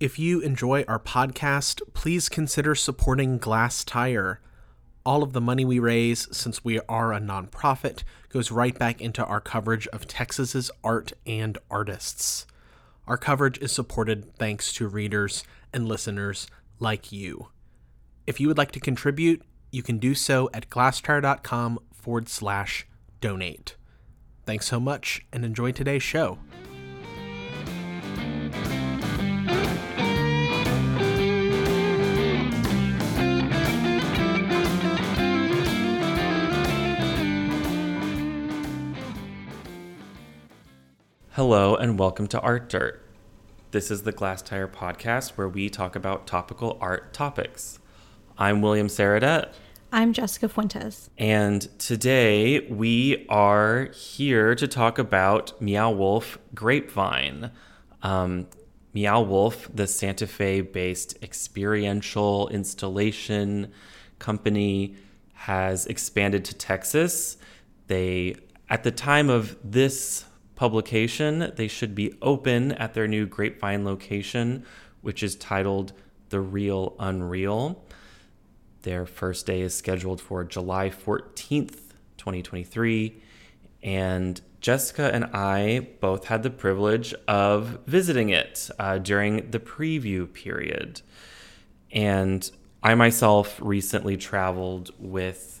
If you enjoy our podcast, please consider supporting Glasstire. All of the money we raise, since we are a nonprofit, goes right back into our coverage of Texas's art and artists. Our coverage is supported thanks to readers and listeners like you. If you would like to contribute, you can do so at glasstire.com forward slash donate. Thanks so much and enjoy today's show. Hello and welcome to Art Dirt. This is the Glasstire podcast where we talk about topical art topics. I'm William Sarradet. I'm Jessica Fuentes. And today we are here to talk about Meow Wolf Grapevine. Um, Meow Wolf, the Santa Fe based experiential installation company, has expanded to Texas. They, at the time of this publication, they should be open at their new Grapevine location, which is titled The Real Unreal. Their first day is scheduled for July 14th, 2023. And Jessica and I both had the privilege of visiting it uh, during the preview period. And I myself recently traveled with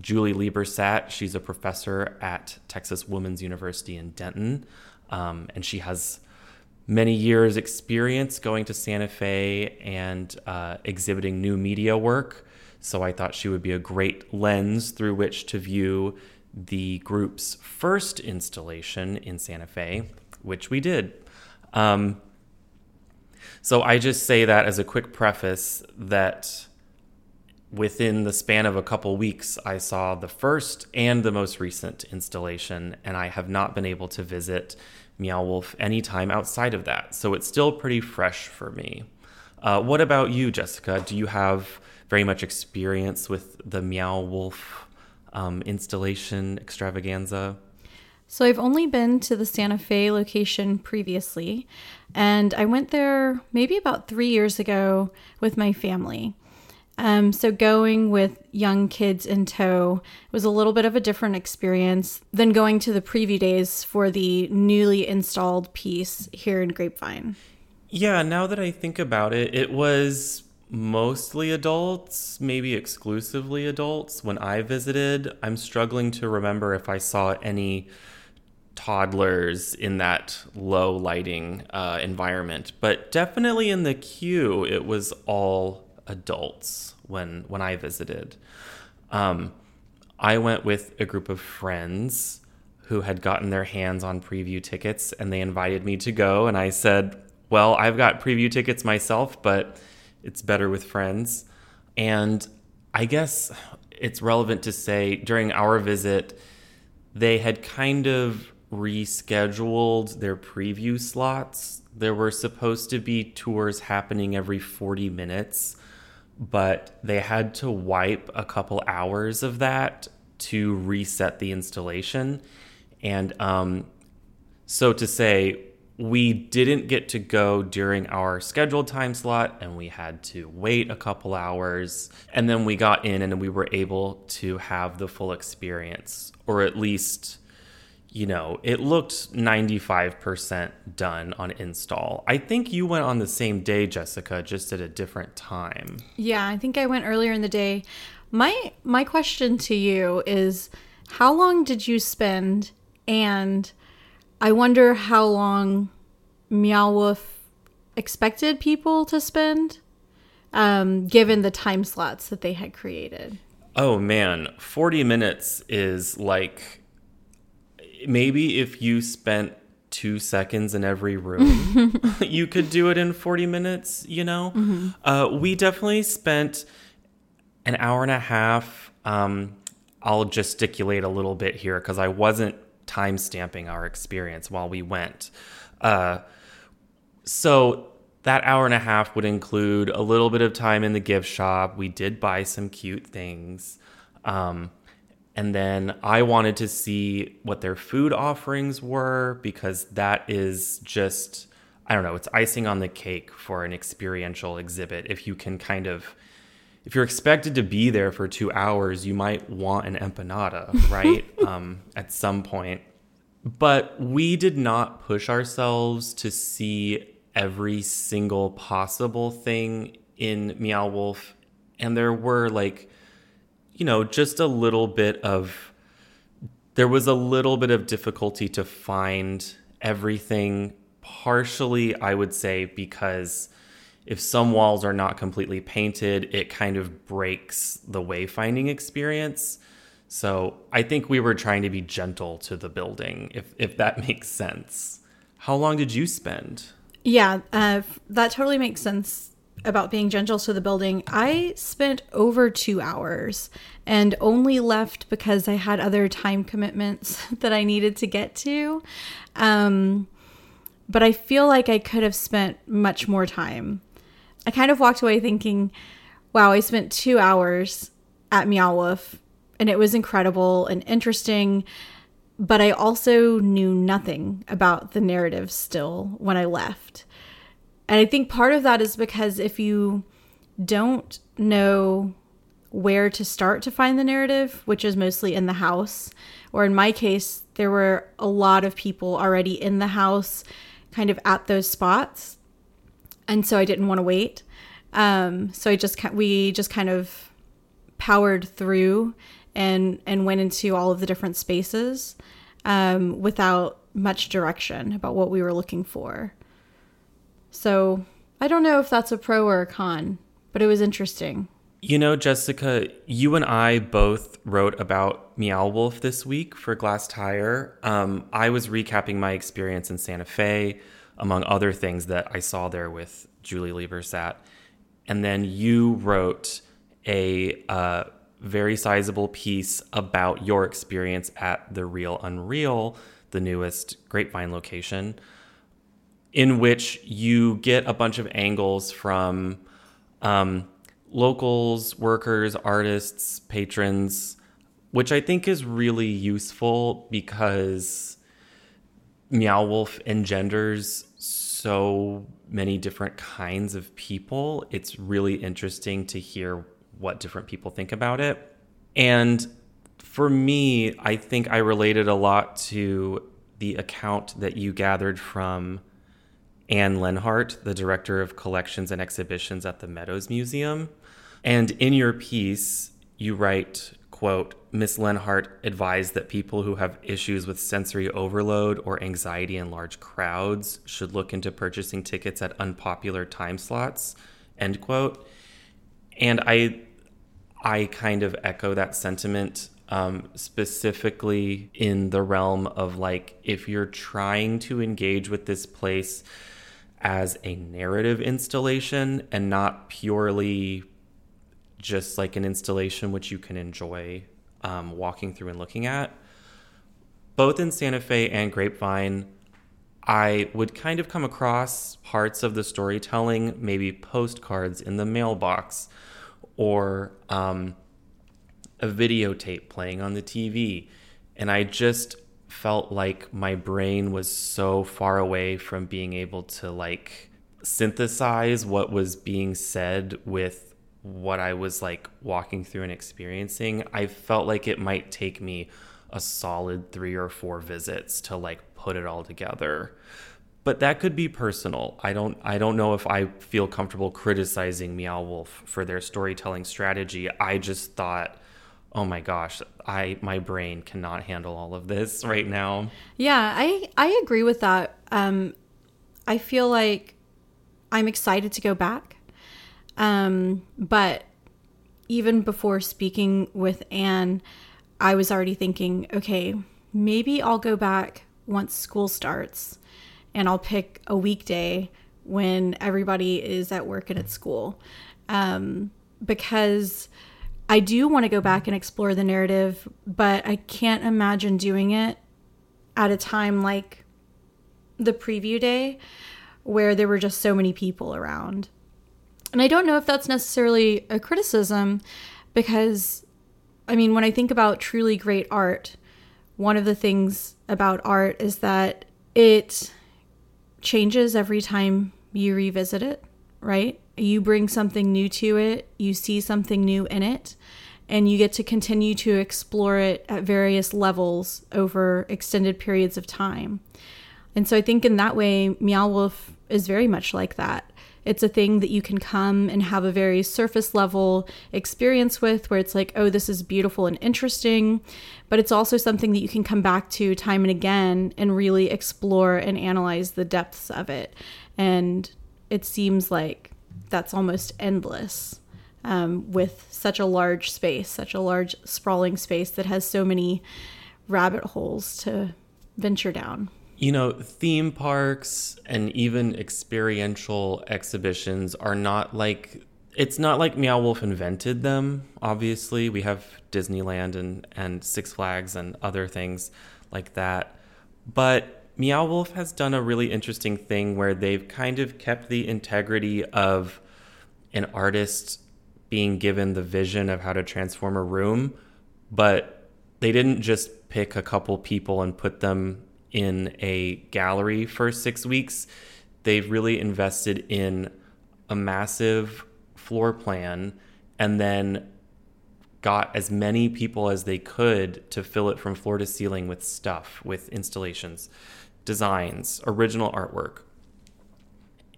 Julie Liebersat. She's a professor at Texas Women's University in Denton. Um, and she has many years experience going to Santa Fe and uh, exhibiting new media work. So I thought she would be a great lens through which to view the group's first installation in Santa Fe, which we did. Um, so I just say that as a quick preface that within the span of a couple weeks, I saw the first and the most recent installation, and I have not been able to visit Meow Wolf anytime outside of that. So it's still pretty fresh for me. Uh, what about you, Jessica? Do you have very much experience with the Meow Wolf um, installation extravaganza? So I've only been to the Santa Fe location previously, and I went there maybe about three years ago with my family. Um, so going with young kids in tow was a little bit of a different experience than going to the preview days for the newly installed piece here in Grapevine. Yeah, now that I think about it, it was mostly adults, maybe exclusively adults when I visited. I'm struggling to remember if I saw any toddlers in that low lighting uh, environment, but definitely in the queue, it was all adults when when I visited. Um, I went with a group of friends who had gotten their hands on preview tickets, and they invited me to go. And I said, "Well, I've got preview tickets myself, but it's better with friends." And I guess it's relevant to say during our visit, they had kind of rescheduled their preview slots. There were supposed to be tours happening every 40 minutes but they had to wipe a couple hours of that to reset the installation. And um, so to say, we didn't get to go during our scheduled time slot and we had to wait a couple hours. And then we got in and we were able to have the full experience, or at least you know, it looked 95% done on install. I think you went on the same day, Jessica, just at a different time. Yeah, I think I went earlier in the day. My my question to you is how long did you spend and I wonder how long Meow Wolf expected people to spend um, given the time slots that they had created. Oh man, 40 minutes is like maybe if you spent two seconds in every room, you could do it in 40 minutes, you know? Mm-hmm. Uh, we definitely spent an hour and a half. Um, I'll gesticulate a little bit here because I wasn't time stamping our experience while we went. Uh, so that hour and a half would include a little bit of time in the gift shop. We did buy some cute things. Um, and then I wanted to see what their food offerings were because that is just I don't know, it's icing on the cake for an experiential exhibit if you can kind of if you're expected to be there for two hours, you might want an empanada, right? um, at some point. But we did not push ourselves to see every single possible thing in Meow Wolf. And there were like, you know, just a little bit of, there was a little bit of difficulty to find everything. Partially, I would say, because if some walls are not completely painted, it kind of breaks the wayfinding experience. So I think we were trying to be gentle to the building, if if that makes sense. How long did you spend? Yeah, uh, that totally makes sense about being gentle to the building. I spent over two hours and only left because I had other time commitments that I needed to get to. Um, but I feel like I could have spent much more time. I kind of walked away thinking, wow, I spent two hours at Meow Wolf and it was incredible and interesting. But I also knew nothing about the narrative still when I left. And I think part of that is because if you don't know where to start to find the narrative, which is mostly in the house, or in my case, there were a lot of people already in the house, kind of at those spots and so I didn't want to wait. Um, so I just we just kind of powered through and and went into all of the different spaces um, without much direction about what we were looking for. So I don't know if that's a pro or a con, but it was interesting. You know, Jessica, you and I both wrote about Meow Wolf this week for Glasstire. Um, I was recapping my experience in Santa Fe among other things that I saw there with Julie Liebersat. And then you wrote a uh, very sizable piece about your experience at the Real Unreal, the newest Grapevine location, in which you get a bunch of angles from um, locals, workers, artists, patrons, which I think is really useful because Meow Wolf engenders so many different kinds of people. It's really interesting to hear what different people think about it. And for me, I think I related a lot to the account that you gathered from Anne Lenhart, the director of collections and exhibitions at the Meadows Museum. And in your piece, you write, quote, Miss Lenhart advised that people who have issues with sensory overload or anxiety in large crowds should look into purchasing tickets at unpopular time slots, end quote. And I I kind of echo that sentiment um, specifically in the realm of like if you're trying to engage with this place as a narrative installation and not purely just like an installation which you can enjoy um, walking through and looking at. Both in Santa Fe and Grapevine, I would kind of come across parts of the storytelling, maybe postcards in the mailbox or um, a videotape playing on the TV. And I just felt like my brain was so far away from being able to like synthesize what was being said with what I was like walking through and experiencing, I felt like it might take me a solid three or four visits to like put it all together. But that could be personal. I don't I don't know if I feel comfortable criticizing Meow Wolf for their storytelling strategy. I just thought, oh my gosh, I my brain cannot handle all of this right now. Yeah, I I agree with that. Um I feel like I'm excited to go back um, but even before speaking with Anne, I was already thinking, okay, maybe I'll go back once school starts and I'll pick a weekday when everybody is at work and at school. Um, because I do want to go back and explore the narrative, but I can't imagine doing it at a time like the preview day where there were just so many people around. And I don't know if that's necessarily a criticism because, I mean, when I think about truly great art, one of the things about art is that it changes every time you revisit it, right? You bring something new to it, you see something new in it, and you get to continue to explore it at various levels over extended periods of time. And so I think in that way, Meow Wolf is very much like that. It's a thing that you can come and have a very surface level experience with, where it's like, oh, this is beautiful and interesting. But it's also something that you can come back to time and again and really explore and analyze the depths of it. And it seems like that's almost endless um, with such a large space, such a large sprawling space that has so many rabbit holes to venture down you know, theme parks and even experiential exhibitions are not like it's not like Meow Wolf invented them. Obviously, we have Disneyland and and Six Flags and other things like that. But Meow Wolf has done a really interesting thing where they've kind of kept the integrity of an artist being given the vision of how to transform a room, but they didn't just pick a couple people and put them in a gallery for six weeks. They've really invested in a massive floor plan and then got as many people as they could to fill it from floor to ceiling with stuff, with installations, designs, original artwork.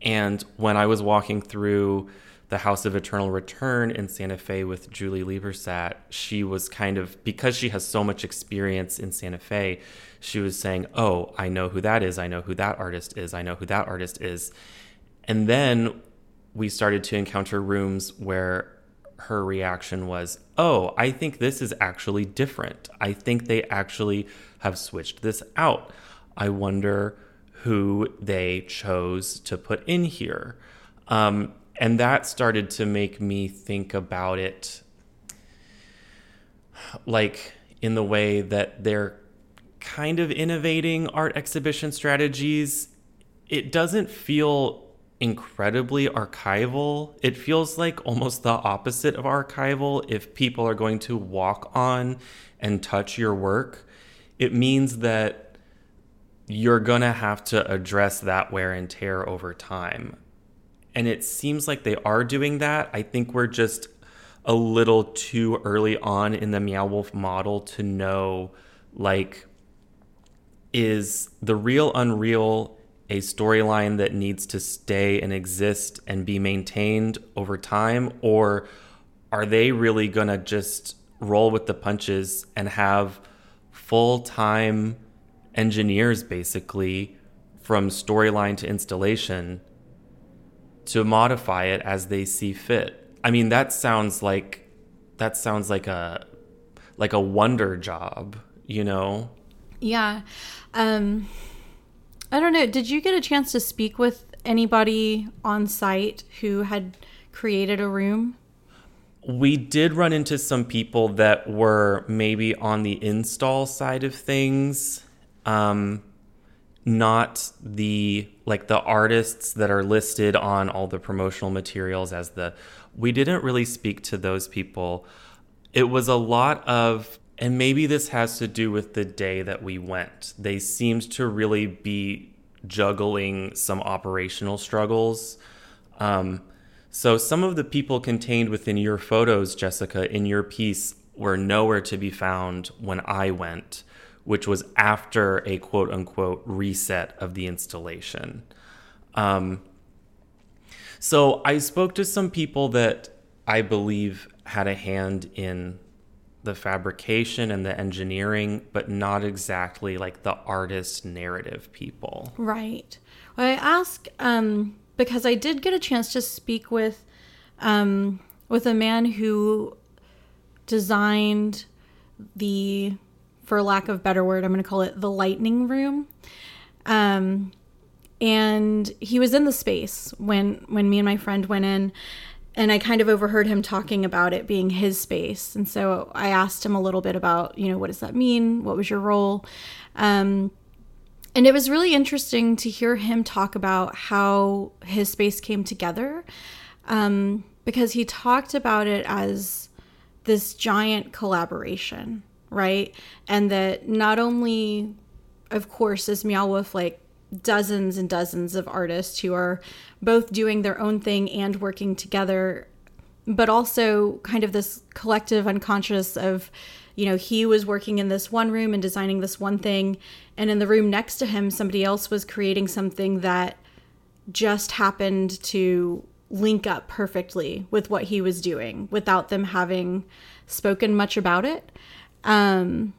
And when I was walking through the House of Eternal Return in Santa Fe with Julie Liebersat, she was kind of, because she has so much experience in Santa Fe, she was saying, Oh, I know who that is. I know who that artist is. I know who that artist is. And then we started to encounter rooms where her reaction was, Oh, I think this is actually different. I think they actually have switched this out. I wonder who they chose to put in here. Um, and that started to make me think about it like in the way that they're kind of innovating art exhibition strategies. It doesn't feel incredibly archival. It feels like almost the opposite of archival. If people are going to walk on and touch your work, it means that you're going to have to address that wear and tear over time. And it seems like they are doing that. I think we're just a little too early on in the Meow Wolf model to know like is the real unreal a storyline that needs to stay and exist and be maintained over time or are they really going to just roll with the punches and have full-time engineers basically from storyline to installation to modify it as they see fit. I mean that sounds like that sounds like a like a wonder job, you know? Yeah. Um, I don't know. Did you get a chance to speak with anybody on site who had created a room? We did run into some people that were maybe on the install side of things. Um, not the like the artists that are listed on all the promotional materials as the we didn't really speak to those people it was a lot of and maybe this has to do with the day that we went. They seemed to really be juggling some operational struggles. Um, so some of the people contained within your photos, Jessica, in your piece were nowhere to be found when I went, which was after a quote unquote reset of the installation. Um, so I spoke to some people that I believe had a hand in the fabrication and the engineering, but not exactly like the artist narrative people. Right. Well, I ask um, because I did get a chance to speak with um, with a man who designed the, for lack of better word, I'm going to call it the lightning room. Um, and he was in the space when when me and my friend went in and I kind of overheard him talking about it being his space. And so I asked him a little bit about, you know, what does that mean? What was your role? Um, and it was really interesting to hear him talk about how his space came together um, because he talked about it as this giant collaboration, right? And that not only, of course, is Meow Wolf like dozens and dozens of artists who are both doing their own thing and working together, but also kind of this collective unconscious of, you know, he was working in this one room and designing this one thing, and in the room next to him, somebody else was creating something that just happened to link up perfectly with what he was doing without them having spoken much about it. Um,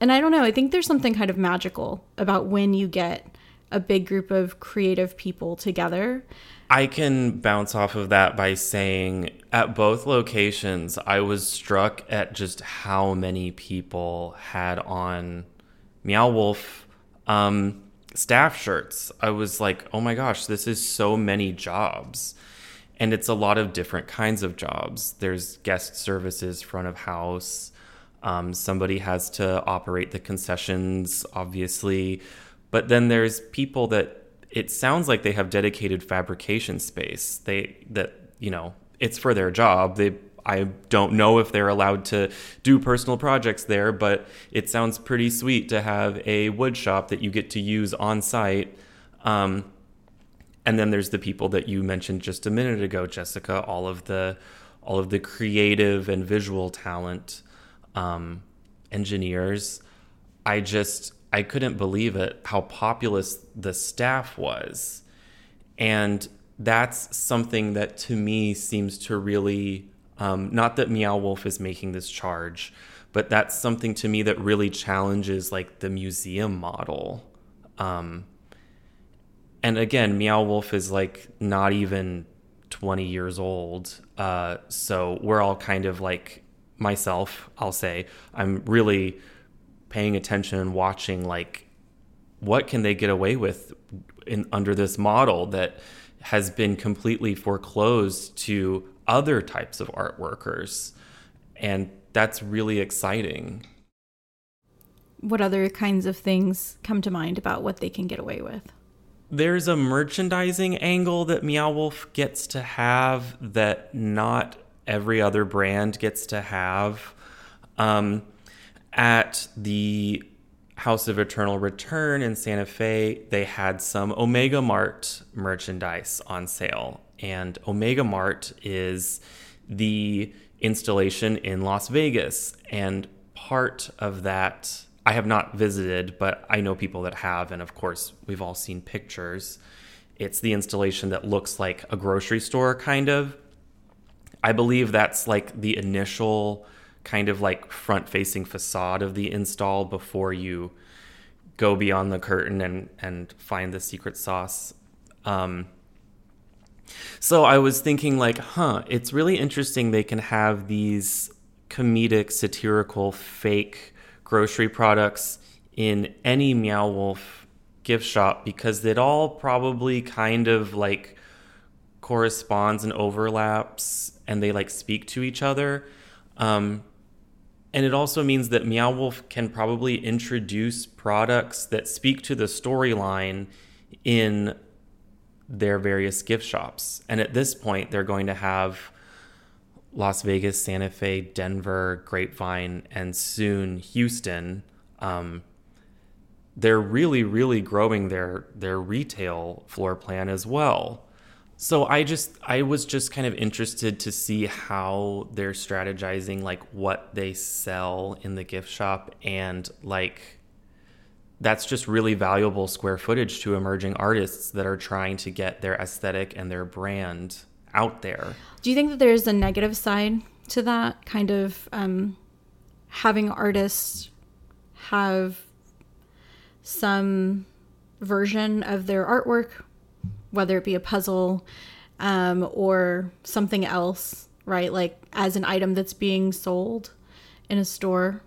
and I don't know, I think there's something kind of magical about when you get a big group of creative people together. I can bounce off of that by saying at both locations, I was struck at just how many people had on Meow Wolf um, staff shirts. I was like, oh my gosh, this is so many jobs. And it's a lot of different kinds of jobs. There's guest services, front of house. Um, somebody has to operate the concessions, obviously. But then there's people that it sounds like they have dedicated fabrication space. They that you know it's for their job. They I don't know if they're allowed to do personal projects there, but it sounds pretty sweet to have a wood shop that you get to use on site. Um, and then there's the people that you mentioned just a minute ago, Jessica. All of the all of the creative and visual talent um, engineers. I just I couldn't believe it how populous the staff was, and that's something that to me seems to really um, not that Meow Wolf is making this charge, but that's something to me that really challenges like the museum model. Um, and again, Meow Wolf is like not even 20 years old. Uh, so we're all kind of like myself, I'll say, I'm really paying attention and watching like what can they get away with in under this model that has been completely foreclosed to other types of art workers. And that's really exciting. What other kinds of things come to mind about what they can get away with? there's a merchandising angle that Meow Wolf gets to have that not every other brand gets to have. Um, at the House of Eternal Return in Santa Fe, they had some Omega Mart merchandise on sale. And Omega Mart is the installation in Las Vegas. And part of that I have not visited, but I know people that have, and of course, we've all seen pictures. It's the installation that looks like a grocery store, kind of. I believe that's like the initial kind of like front facing facade of the install before you go beyond the curtain and, and find the secret sauce. Um, so I was thinking, like, huh, it's really interesting they can have these comedic, satirical, fake grocery products in any Meow Wolf gift shop because it all probably kind of like corresponds and overlaps and they like speak to each other. Um, and it also means that Meow Wolf can probably introduce products that speak to the storyline in their various gift shops. And at this point, they're going to have Las Vegas, Santa Fe, Denver, Grapevine, and soon Houston. Um, they're really, really growing their their retail floor plan as well. So I just I was just kind of interested to see how they're strategizing like what they sell in the gift shop and like that's just really valuable square footage to emerging artists that are trying to get their aesthetic and their brand out there. Do you think that there's a negative side to that kind of um, having artists have some version of their artwork, whether it be a puzzle um, or something else, right? Like as an item that's being sold in a store?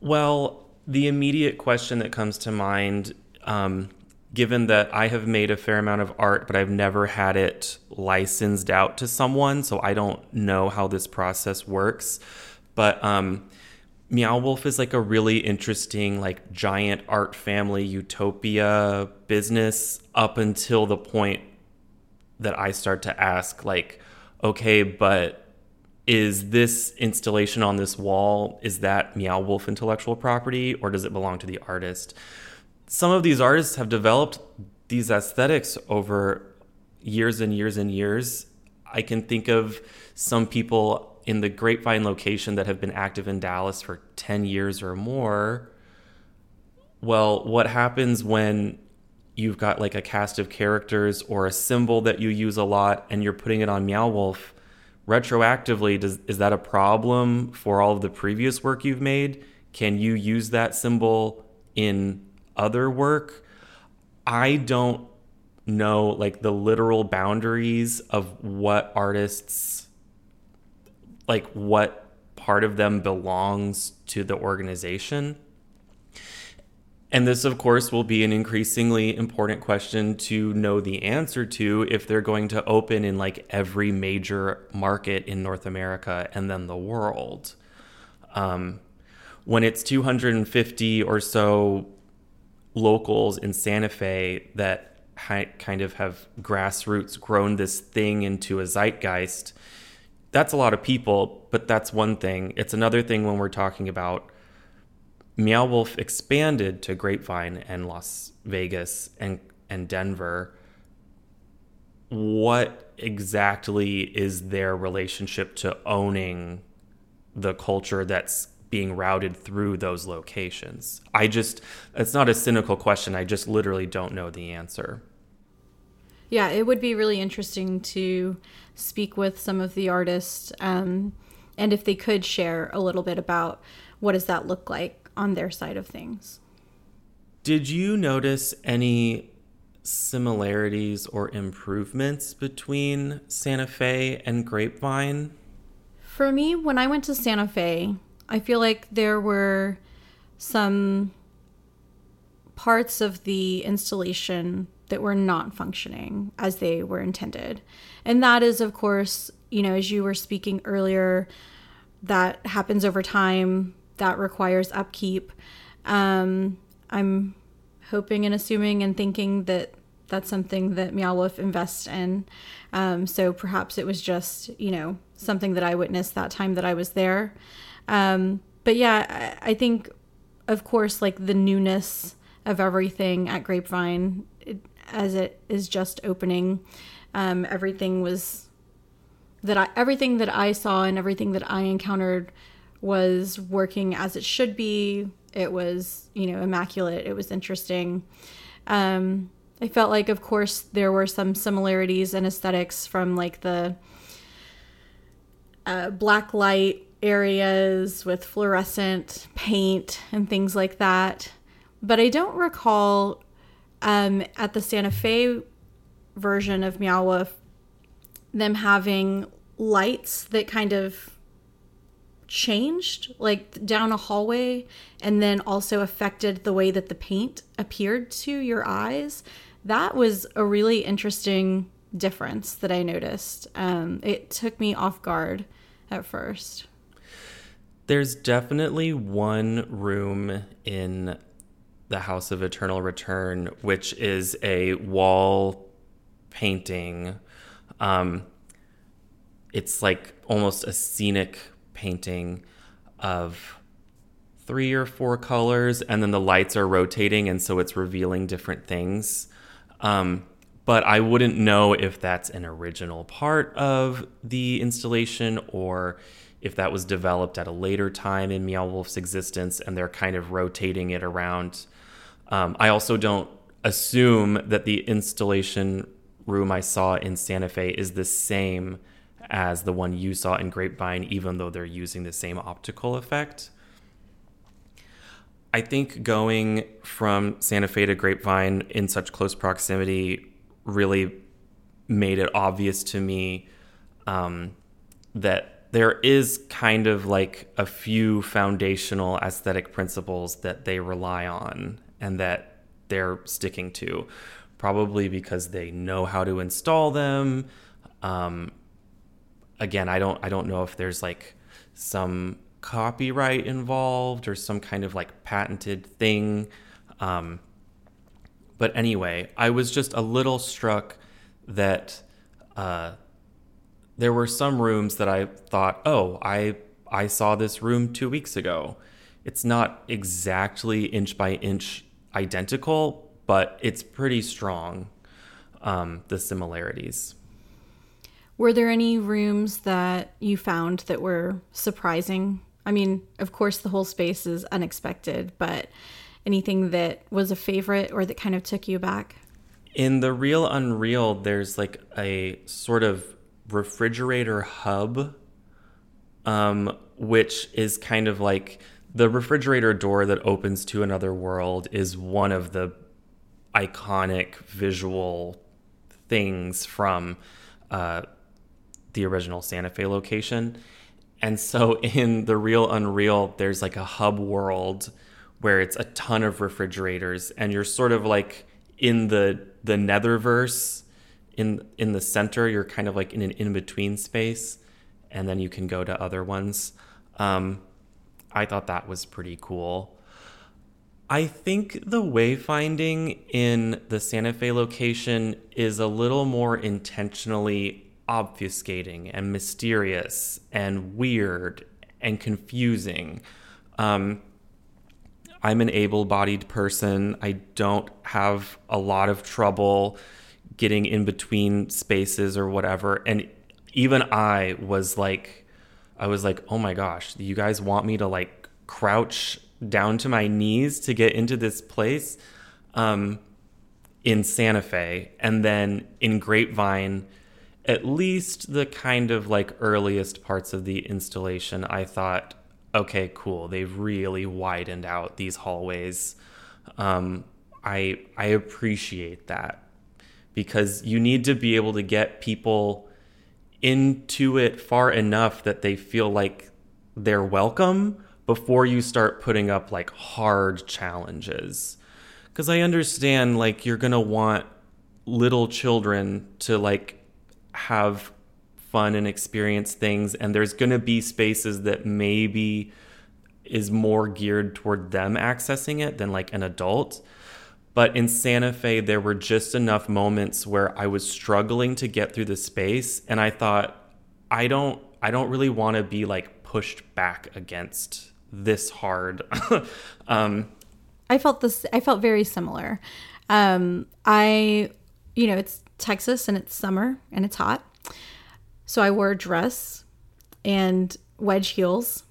Well, the immediate question that comes to mind um, given that I have made a fair amount of art, but I've never had it licensed out to someone, so I don't know how this process works. But um, Meow Wolf is like a really interesting, like giant art family utopia business up until the point that I start to ask, like, okay, but is this installation on this wall is that Meow Wolf intellectual property or does it belong to the artist? some of these artists have developed these aesthetics over years and years and years. I can think of some people in the Grapevine location that have been active in Dallas for 10 years or more. Well, what happens when you've got like a cast of characters or a symbol that you use a lot and you're putting it on Meow Wolf retroactively does is that a problem for all of the previous work you've made can you use that symbol in other work i don't know like the literal boundaries of what artists like what part of them belongs to the organization and this, of course, will be an increasingly important question to know the answer to if they're going to open in like every major market in North America and then the world. Um, when it's 250 or so locals in Santa Fe that kind of have grassroots grown this thing into a zeitgeist, that's a lot of people, but that's one thing. It's another thing when we're talking about Meow Wolf expanded to Grapevine and Las Vegas and and Denver. What exactly is their relationship to owning the culture that's being routed through those locations? I just it's not a cynical question. I just literally don't know the answer. Yeah, it would be really interesting to speak with some of the artists um, and if they could share a little bit about what does that look like on their side of things. Did you notice any similarities or improvements between Santa Fe and Grapevine? For me, when I went to Santa Fe, I feel like there were some parts of the installation that were not functioning as they were intended. And that is, of course, you know, as you were speaking earlier, that happens over time that requires upkeep. Um, I'm hoping and assuming and thinking that that's something that Meow Wolf invests in. Um, so perhaps it was just, you know, something that I witnessed that time that I was there. Um, but yeah, I, I, think, of course, like the newness of everything at Grapevine, it, as it is just opening, um, everything was that I, everything that I saw and everything that I encountered was working as it should be. It was, you know, immaculate. It was interesting. Um, I felt like, of course, there were some similarities in aesthetics from like the uh, black light areas with fluorescent paint and things like that. But I don't recall um, at the Santa Fe version of Meow Wolf them having lights that kind of changed like down a hallway and then also affected the way that the paint appeared to your eyes. That was a really interesting difference that i noticed. Um, it took me off guard at first. There's definitely one room in the house of eternal return which is a wall painting um, it's like almost a scenic painting of three or four colors, and then the lights are rotating, and so it's revealing different things. Um, but I wouldn't know if that's an original part of the installation or if that was developed at a later time in Meow Wolf's existence and they're kind of rotating it around. Um, I also don't assume that the installation room I saw in Santa Fe is the same as the one you saw in Grapevine, even though they're using the same optical effect. I think going from Santa Fe to Grapevine in such close proximity really made it obvious to me um, that there is kind of like a few foundational aesthetic principles that they rely on and that they're sticking to, probably because they know how to install them. Um, again, I don't I don't know if there's like some copyright involved or some kind of like patented thing. Um, but anyway, I was just a little struck that uh, there were some rooms that I thought, oh, I I saw this room two weeks ago. It's not exactly inch by inch identical, but it's pretty strong. Um, the similarities. Were there any rooms that you found that were surprising? I mean, of course, the whole space is unexpected, but anything that was a favorite or that kind of took you back? In the real Unreal, there's like a sort of refrigerator hub, um, which is kind of like the refrigerator door that opens to another world is one of the iconic visual things from uh, the original Santa Fe location. And so in the real Unreal, there's like a hub world where it's a ton of refrigerators, and you're sort of like in the the netherverse in in the center. You're kind of like in an in between space, and then you can go to other ones. Um, I thought that was pretty cool. I think the wayfinding in the Santa Fe location is a little more intentionally obfuscating and mysterious and weird and confusing. Um, I'm an able bodied person. I don't have a lot of trouble getting in between spaces or whatever. And even I was like, I was like, oh my gosh, you guys want me to like crouch down to my knees to get into this place um, in Santa Fe. And then in Grapevine, at least the kind of like earliest parts of the installation, I thought okay, cool. They've really widened out these hallways. Um, I I appreciate that because you need to be able to get people into it far enough that they feel like they're welcome before you start putting up like hard challenges. Cuz I understand like you're going to want little children to like have fun and experience things and there's going to be spaces that maybe is more geared toward them accessing it than like an adult but in Santa Fe there were just enough moments where I was struggling to get through the space and I thought I don't I don't really want to be like pushed back against this hard. Um I felt this I felt very similar. Um I you know it's Texas and it's summer and it's hot. So I wore a dress and wedge heels.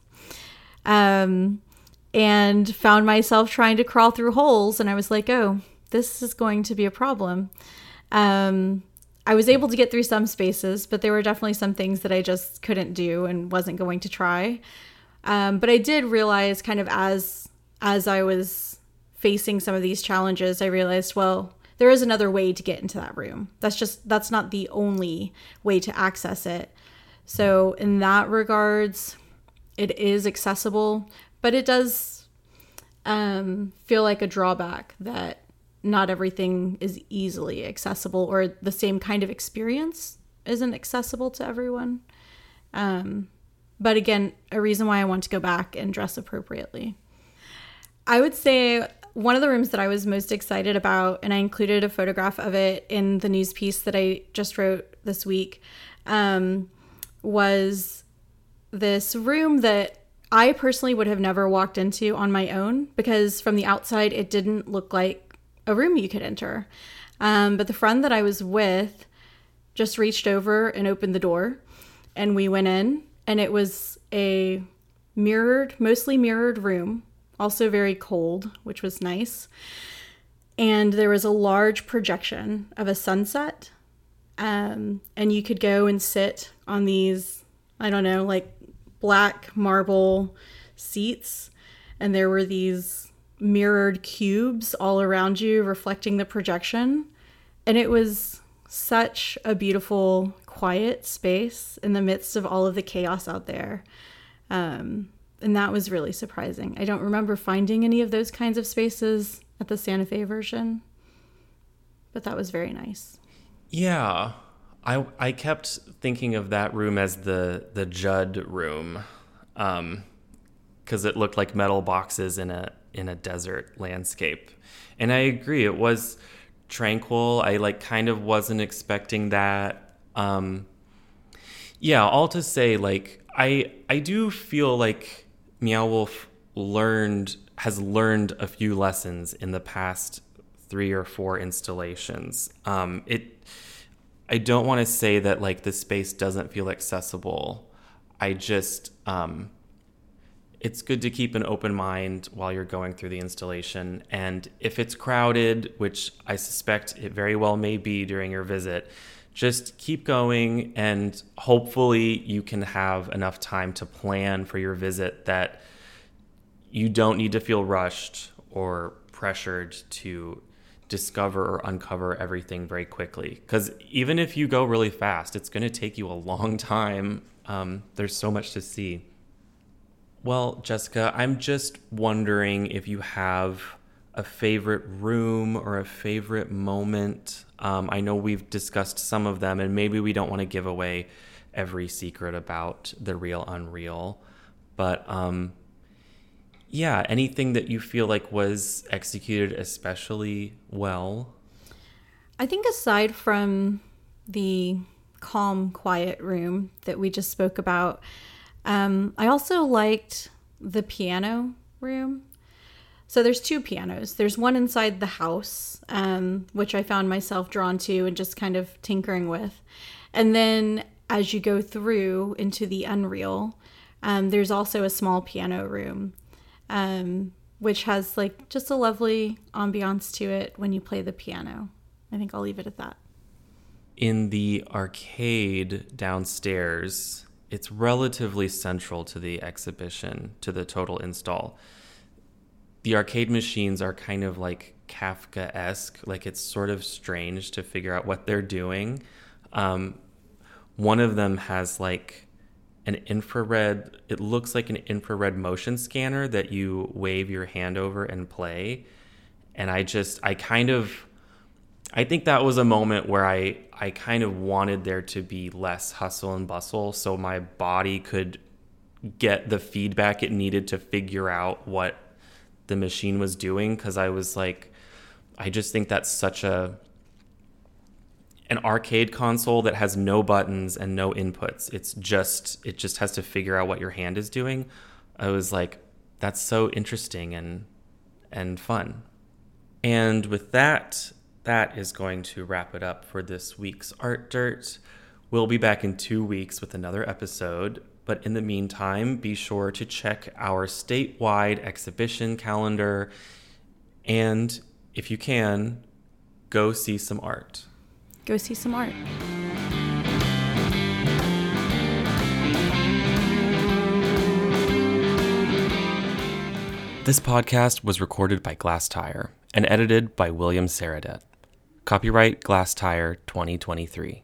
Um, and found myself trying to crawl through holes. And I was like, oh, this is going to be a problem. Um, I was able to get through some spaces, but there were definitely some things that I just couldn't do and wasn't going to try. Um, but I did realize, kind of as as I was facing some of these challenges, I realized, well, there is another way to get into that room. That's just that's not the only way to access it. So in that regards, it is accessible, but it does um, feel like a drawback that not everything is easily accessible or the same kind of experience isn't accessible to everyone. Um, but again, a reason why I want to go back and dress appropriately. I would say one of the rooms that I was most excited about, and I included a photograph of it in the news piece that I just wrote this week, um, was this room that I personally would have never walked into on my own because from the outside it didn't look like a room you could enter. Um, but the friend that I was with just reached over and opened the door, and we went in, and it was a mirrored, mostly mirrored room also very cold, which was nice. And there was a large projection of a sunset. Um, and you could go and sit on these, I don't know, like black marble seats. And there were these mirrored cubes all around you reflecting the projection. And it was such a beautiful, quiet space in the midst of all of the chaos out there. Um, and that was really surprising. I don't remember finding any of those kinds of spaces at the Santa Fe version, but that was very nice. Yeah. I I kept thinking of that room as the the Judd room. Um cuz it looked like metal boxes in a in a desert landscape. And I agree it was tranquil. I like kind of wasn't expecting that. Um yeah, all to say like I I do feel like Meow Wolf learned has learned a few lessons in the past three or four installations. Um, it, I don't want to say that like the space doesn't feel accessible. I just, um, it's good to keep an open mind while you're going through the installation. And if it's crowded, which I suspect it very well may be during your visit, just keep going and hopefully you can have enough time to plan for your visit that you don't need to feel rushed or pressured to discover or uncover everything very quickly. Because even if you go really fast, it's going to take you a long time. Um, there's so much to see. Well, Jessica, I'm just wondering if you have a favorite room or a favorite moment. Um, I know we've discussed some of them, and maybe we don't want to give away every secret about the real unreal. But um, yeah, anything that you feel like was executed especially well? I think aside from the calm, quiet room that we just spoke about, um, I also liked the piano room. So there's two pianos. There's one inside the house, um, which I found myself drawn to and just kind of tinkering with. And then as you go through into the Unreal, um, there's also a small piano room, um, which has like just a lovely ambiance to it when you play the piano. I think I'll leave it at that. In the arcade downstairs, it's relatively central to the exhibition, to the total install. The arcade machines are kind of like Kafka esque, like it's sort of strange to figure out what they're doing. Um, one of them has like an infrared, it looks like an infrared motion scanner that you wave your hand over and play. And I just, I kind of, I think that was a moment where I I kind of wanted there to be less hustle and bustle so my body could get the feedback it needed to figure out what the machine was doing cuz I was like I just think that's such a an arcade console that has no buttons and no inputs. It's just it just has to figure out what your hand is doing. I was like that's so interesting and and fun. And with that, that is going to wrap it up for this week's Art Dirt. We'll be back in two weeks with another episode, but in the meantime, be sure to check our statewide exhibition calendar and, if you can, go see some art. Go see some art. This podcast was recorded by Glasstire and edited by William Sarradet. Copyright Glasstire 2023.